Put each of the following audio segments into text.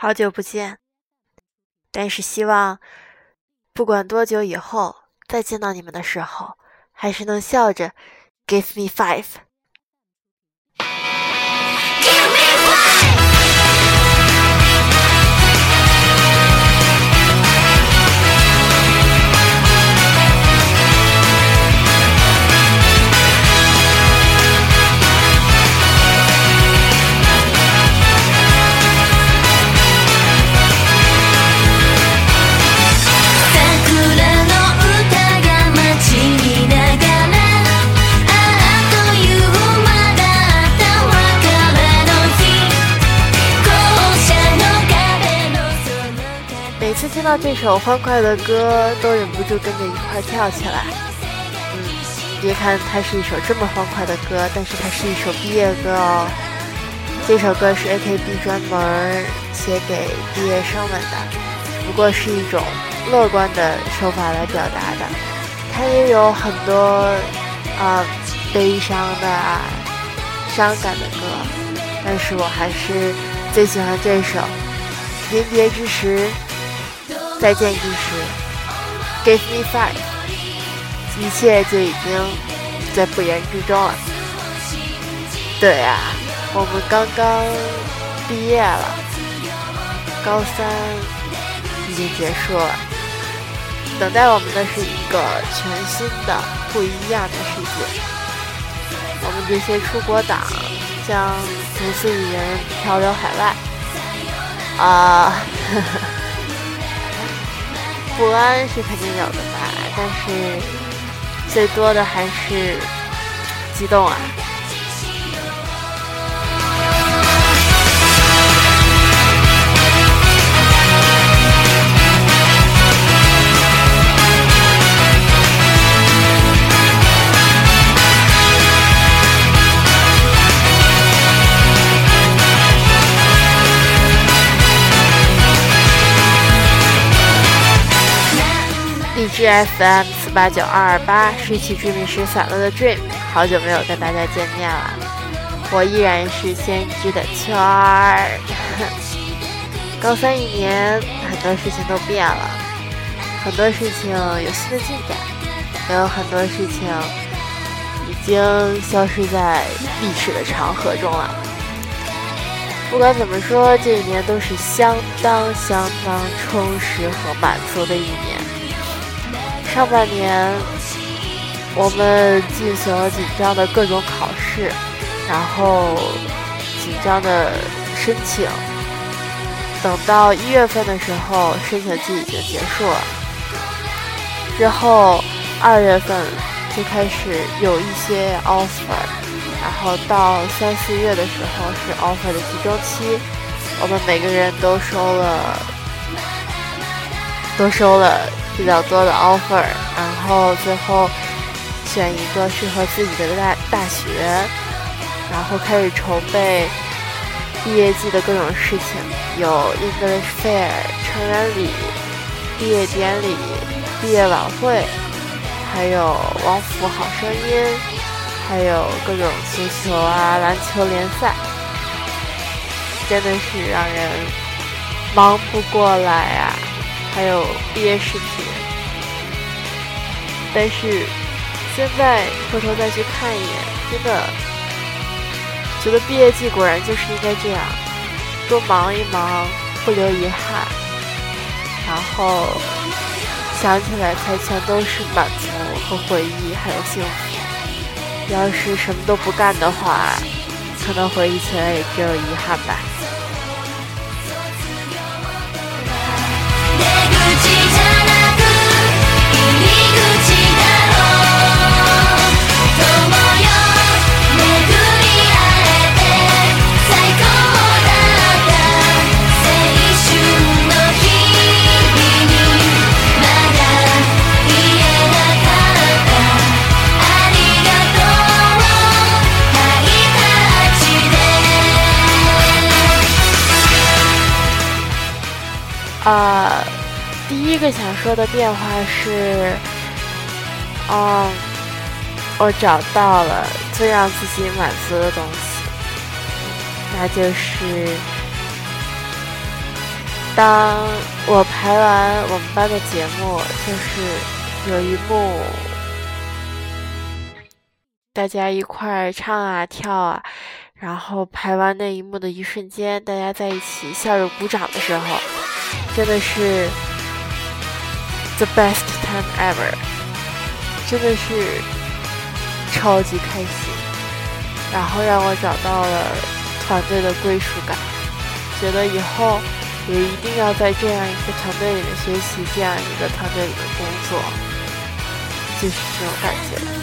好久不见。但是希望，不管多久以后再见到你们的时候，还是能笑着 “Give me five”。到这首欢快的歌，都忍不住跟着一块跳起来。嗯，别看它是一首这么欢快的歌，但是它是一首毕业歌哦。这首歌是 AKB 专门写给毕业生们的，不过是一种乐观的手法来表达的。它也有很多啊悲伤的、伤感的歌，但是我还是最喜欢这首《临别之时》。再见之时，Give me five，一切就已经在不言之中了。对啊，我们刚刚毕业了，高三已经结束了，等待我们的是一个全新的、不一样的世界。我们这些出国党将独自一人漂流海外。啊，呵呵。不安是肯定有的吧，但是最多的还是激动啊。FM 四八九二二八，拾起追觅时散落的 dream，好久没有跟大家见面了，我依然是先知的圈儿。高三一年，很多事情都变了，很多事情有新的进展，也有很多事情已经消失在历史的长河中了。不管怎么说，这一年都是相当相当充实和满足的一年。上半年，我们进行了紧张的各种考试，然后紧张的申请。等到一月份的时候，申请季已经结束了。之后二月份就开始有一些 offer，然后到三四月的时候是 offer 的集中期，我们每个人都收了，都收了。比较多的 offer，然后最后选一个适合自己的大大学，然后开始筹备毕业季的各种事情，有 English Fair、成人礼、毕业典礼、毕业晚会，还有王府好声音，还有各种足球啊、篮球联赛，真的是让人忙不过来啊。还有毕业视频，但是现在回头再去看一眼，真的觉得毕业季果然就是应该这样，多忙一忙，不留遗憾，然后想起来才全都是满足和回忆，还有幸福。要是什么都不干的话，可能回忆起来也只有遗憾吧。一个想说的变化是，嗯，我找到了最让自己满足的东西，那就是当我排完我们班的节目，就是有一幕，大家一块儿唱啊跳啊，然后排完那一幕的一瞬间，大家在一起笑着鼓掌的时候，真的是 the best time ever，真的是超级开心，然后让我找到了团队的归属感，觉得以后。也一定要在这样一个团队里面学习，这样一个团队里面工作，就是这种感觉。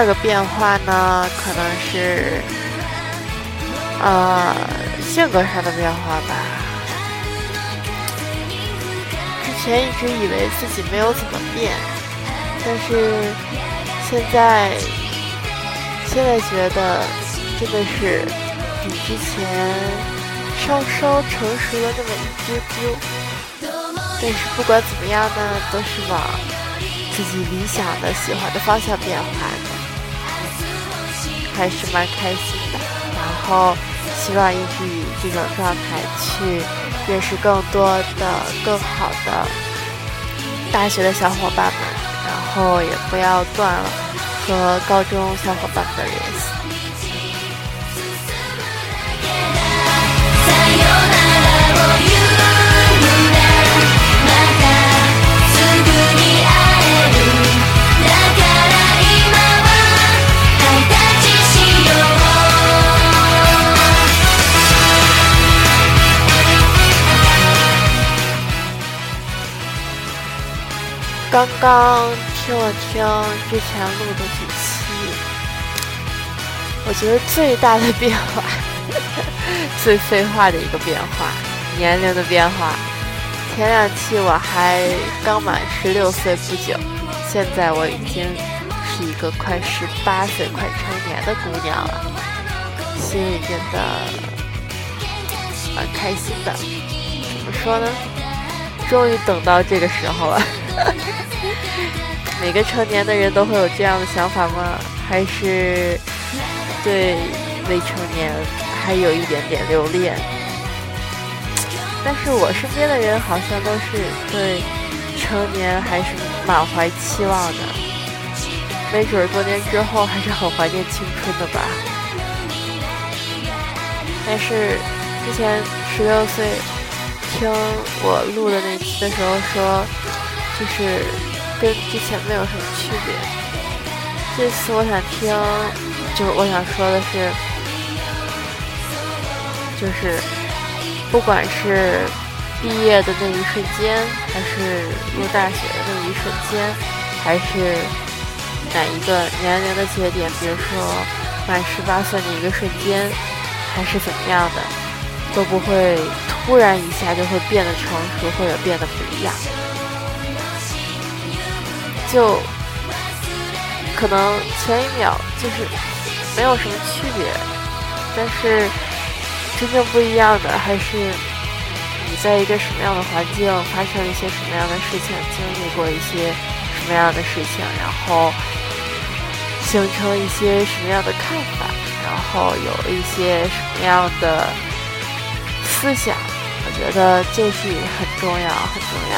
二个变化呢，可能是。呃，性格上的变化吧。之前一直以为自己没有怎么变，但是现在现在觉得真的是比之前稍稍成熟了那么一丢丢。但是不管怎么样呢，都是往自己理想的、喜欢的方向变化的，还是蛮开心的。然后。希望一直以这种状态去认识更多的、更好的大学的小伙伴们，然后也不要断了和高中小伙伴们的联系。刚刚听了听之前录的几期，我觉得最大的变化，最废话的一个变化，年龄的变化。前两期我还刚满十六岁不久，现在我已经是一个快十八岁、快成年的姑娘了，心里真的蛮开心的。怎么说呢？终于等到这个时候了。每个成年的人都会有这样的想法吗？还是对未成年还有一点点留恋？但是我身边的人好像都是对成年还是满怀期望的，没准多年之后还是很怀念青春的吧。但是之前十六岁听我录的那期的时候说。就是跟之前没有什么区别。这次我想听，就是我想说的是，就是不管是毕业的那一瞬间，还是入大学的那一瞬间，还是哪一个年龄的节点，比如说满十八岁的一个瞬间，还是怎么样的，都不会突然一下就会变得成熟或者变得不一样。就可能前一秒就是没有什么区别，但是真正不一样的还是你在一个什么样的环境发生一些什么样的事情，经历过一些什么样的事情，然后形成一些什么样的看法，然后有一些什么样的思想，我觉得这是很重要、很重要，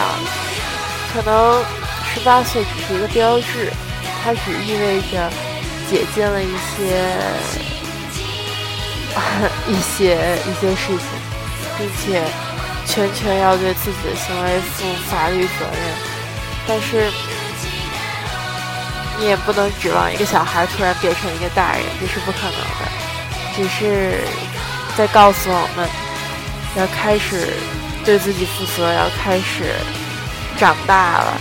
可能。十八岁只是一个标志，它只意味着解禁了一些 一些一些事情，并且全权要对自己的行为负法律责任。但是你也不能指望一个小孩突然变成一个大人，这是不可能的。只是在告诉我们要开始对自己负责，要开始长大了。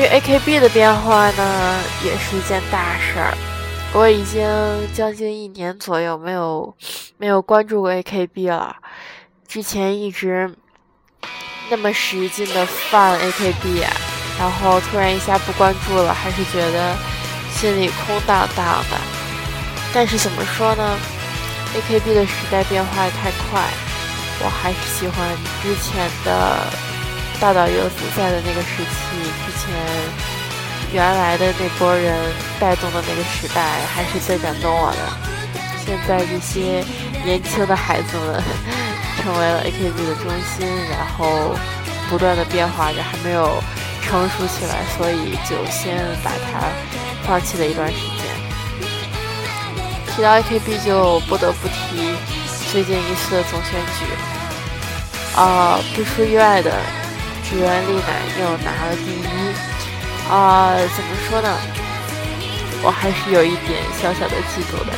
于 AKB 的变化呢，也是一件大事儿。我已经将近一年左右没有没有关注过 AKB 了。之前一直那么使劲的放 AKB，然后突然一下不关注了，还是觉得心里空荡荡的。但是怎么说呢？AKB 的时代变化太快，我还是喜欢之前的大岛优子在的那个时期，之前。原来的那波人带动的那个时代，还是最感动我的。现在这些年轻的孩子们 成为了 AKB 的中心，然后不断的变化着，还没有成熟起来，所以就先把它放弃了一段时间。提到 AKB，就不得不提最近一次的总选举。啊，不出意外的，指原丽乃又拿了第一。啊，怎么说呢？我还是有一点小小的嫉妒的，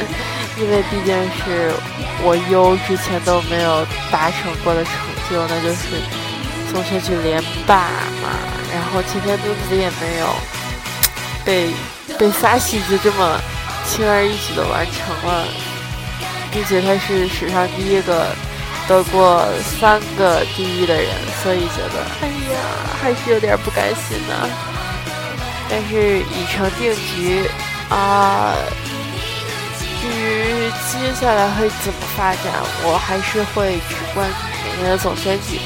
因为毕竟是我优之前都没有达成过的成就，那就是总选举连霸嘛。然后擎天都子也没有被被撒戏子这么轻而易举的完成了，并且他是史上第一个得过三个第一的人，所以觉得哎呀，还是有点不甘心呢。但是已成定局啊！至于接下来会怎么发展，我还是会只关注每年的总选举，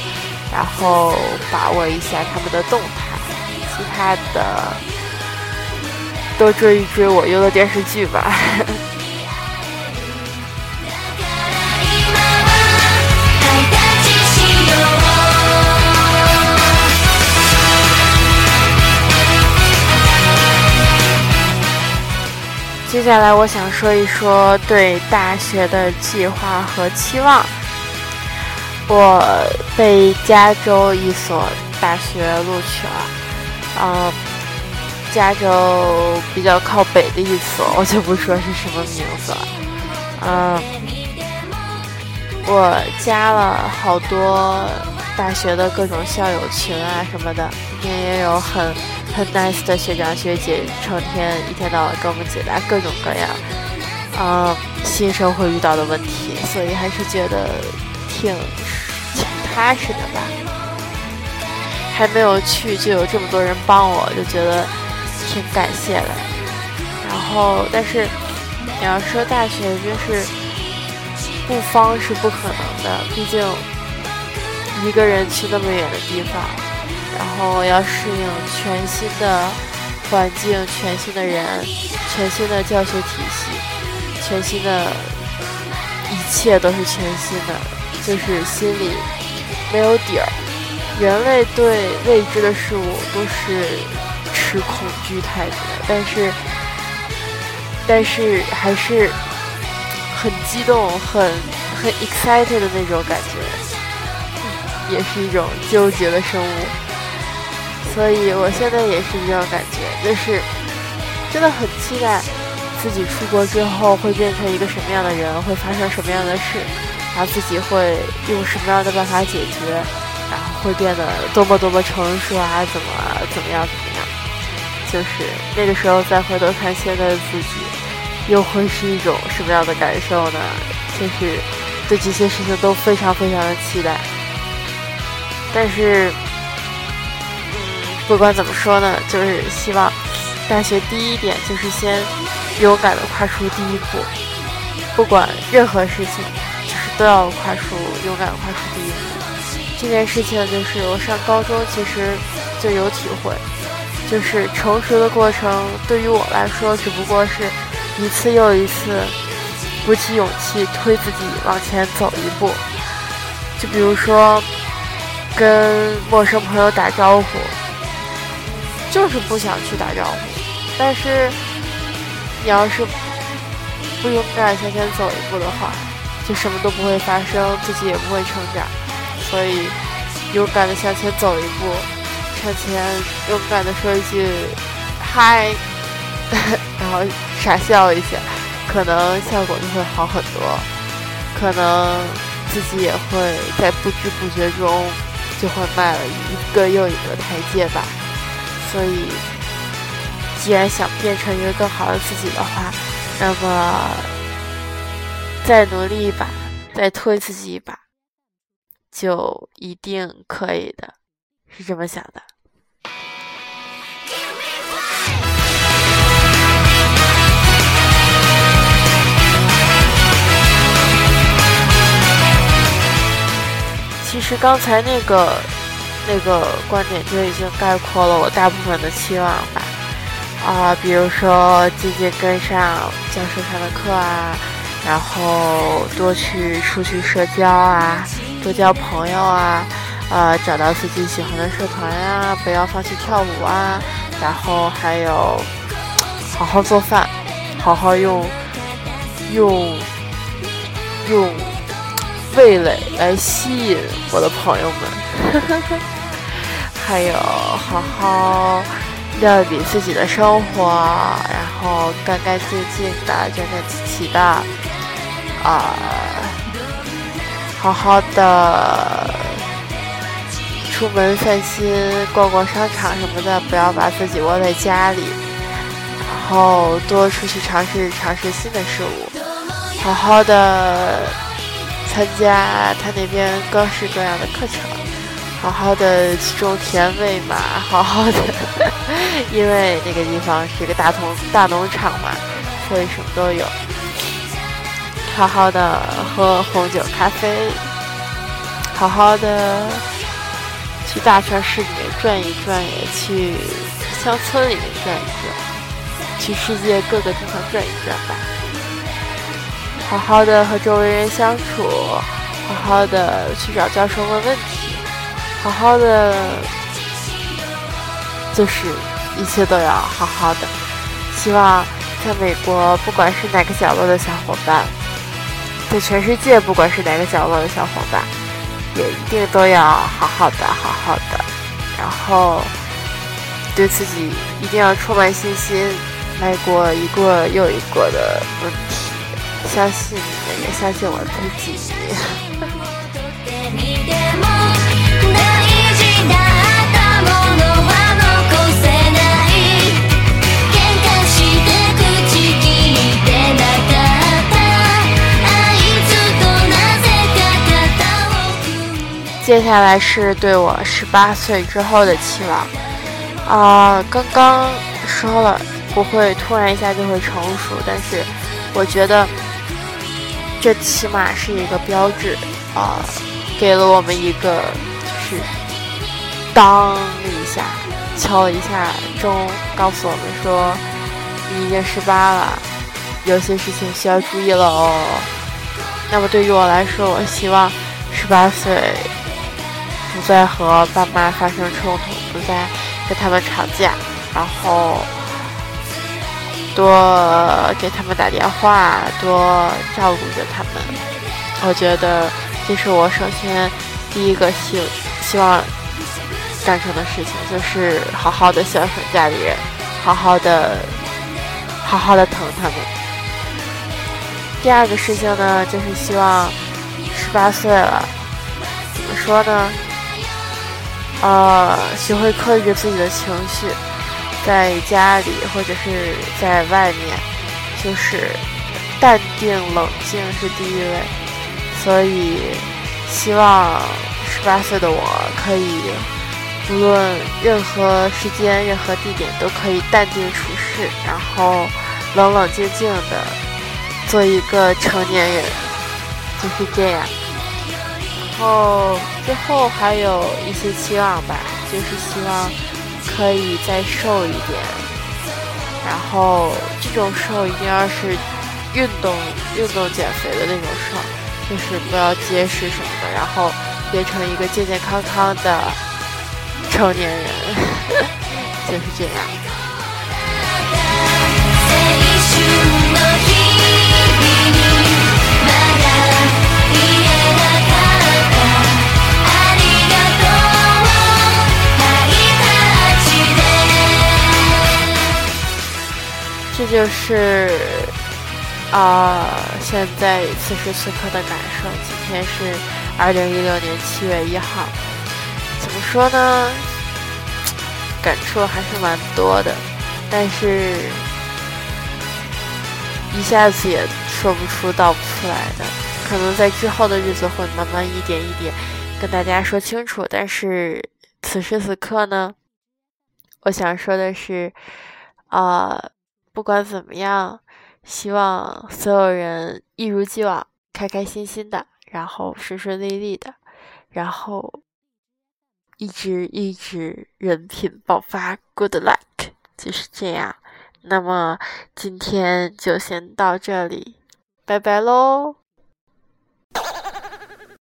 然后把握一下他们的动态。其他的，多追一追我优的电视剧吧。接下来我想说一说对大学的计划和期望。我被加州一所大学录取了，嗯，加州比较靠北的一所，我就不说是什么名字了。嗯，我加了好多大学的各种校友群啊什么的，里面也有很。很 nice 的学长学姐，成天一天到晚给我们解答各种各样，嗯，新生会遇到的问题，所以还是觉得挺挺踏实的吧。还没有去就有这么多人帮我，就觉得挺感谢的。然后，但是你要说大学就是不方是不可能的，毕竟一个人去那么远的地方。然后要适应全新的环境、全新的人、全新的教学体系、全新的，一切都是全新的，就是心里没有底儿。人类对未知的事物都是持恐惧态度的，但是，但是还是很激动、很很 excited 的那种感觉，也是一种纠结的生物。所以，我现在也是这种感觉，就是真的很期待自己出国之后会变成一个什么样的人，会发生什么样的事，然后自己会用什么样的办法解决，然后会变得多么多么成熟啊，怎么怎么样怎么样？就是那个时候再回头看现在的自己，又会是一种什么样的感受呢？就是对这些事情都非常非常的期待，但是。不管怎么说呢，就是希望大学第一点就是先勇敢的跨出第一步，不管任何事情，就是都要跨出勇敢跨出第一步。这件事情就是我上高中其实就有体会，就是成熟的过程对于我来说只不过是一次又一次鼓起勇气推自己往前走一步。就比如说跟陌生朋友打招呼。就是不想去打招呼，但是你要是不勇敢向前走一步的话，就什么都不会发生，自己也不会成长。所以勇敢的向前走一步，向前勇敢的说一句嗨，然后傻笑一下，可能效果就会好很多，可能自己也会在不知不觉中就会迈了一个又一个台阶吧。所以，既然想变成一个更好的自己的话，那么再努力一把，再推自己一把，就一定可以的，是这么想的。其实刚才那个那个观点就已经概括了我大部分的期望吧，啊，比如说渐渐跟上教授上的课啊，然后多去出去社交啊，多交朋友啊，呃，找到自己喜欢的社团呀，不要放弃跳舞啊，然后还有好好做饭，好好用用用。味蕾来吸引我的朋友们，还有好好料理自己的生活，然后干干净净的、整整齐齐的，啊，好好的出门散心、逛逛商场什么的，不要把自己窝在家里，然后多出去尝试尝试新的事物，好好的。参加他那边各式各样的课程，好好的去种田喂马，好好的，因为那个地方是一个大农大农场嘛，所以什么都有。好好的喝红酒咖啡，好好的去大城市里面转一转，也去乡村里面转一转，去世界各个地方转一转吧。好好的和周围人相处，好好的去找教授问问题，好好的，就是一切都要好好的。希望在美国，不管是哪个角落的小伙伴，在全世界，不管是哪个角落的小伙伴，也一定都要好好的，好好的。然后对自己一定要充满信心，迈过一个又一个的问题。相信你们，也相信我自己。接下来是对我十八岁之后的期望啊，刚刚说了不会突然一下就会成熟，但是我觉得。这起码是一个标志啊，给了我们一个就是当一下敲了一下钟，告诉我们说你已经十八了，有些事情需要注意了哦。那么对于我来说，我希望十八岁不再和爸妈发生冲突，不再跟他们吵架，然后。多给他们打电话，多照顾着他们。我觉得这是我首先第一个希希望干成的事情，就是好好的孝顺家里人，好好的好好的疼他们。第二个事情呢，就是希望十八岁了，怎么说呢？呃，学会克制自己的情绪。在家里或者是在外面，就是淡定冷静是第一位，所以希望十八岁的我可以，无论任何时间、任何地点，都可以淡定处事，然后冷冷静静的做一个成年人，就是这样。然后最后还有一些期望吧，就是希望。可以再瘦一点，然后这种瘦一定要是运动运动减肥的那种瘦，就是不要节食什么的，然后变成一个健健康康的成年人，就是这样。这就是啊，现在此时此刻的感受。今天是二零一六年七月一号，怎么说呢？感触还是蛮多的，但是一下子也说不出道不出来的，可能在之后的日子会慢慢一点一点跟大家说清楚。但是此时此刻呢，我想说的是，啊，不管怎么样，希望所有人一如既往，开开心心的，然后顺顺利利的，然后。一直一直人品爆发，Good luck，就是这样。那么今天就先到这里，拜拜喽。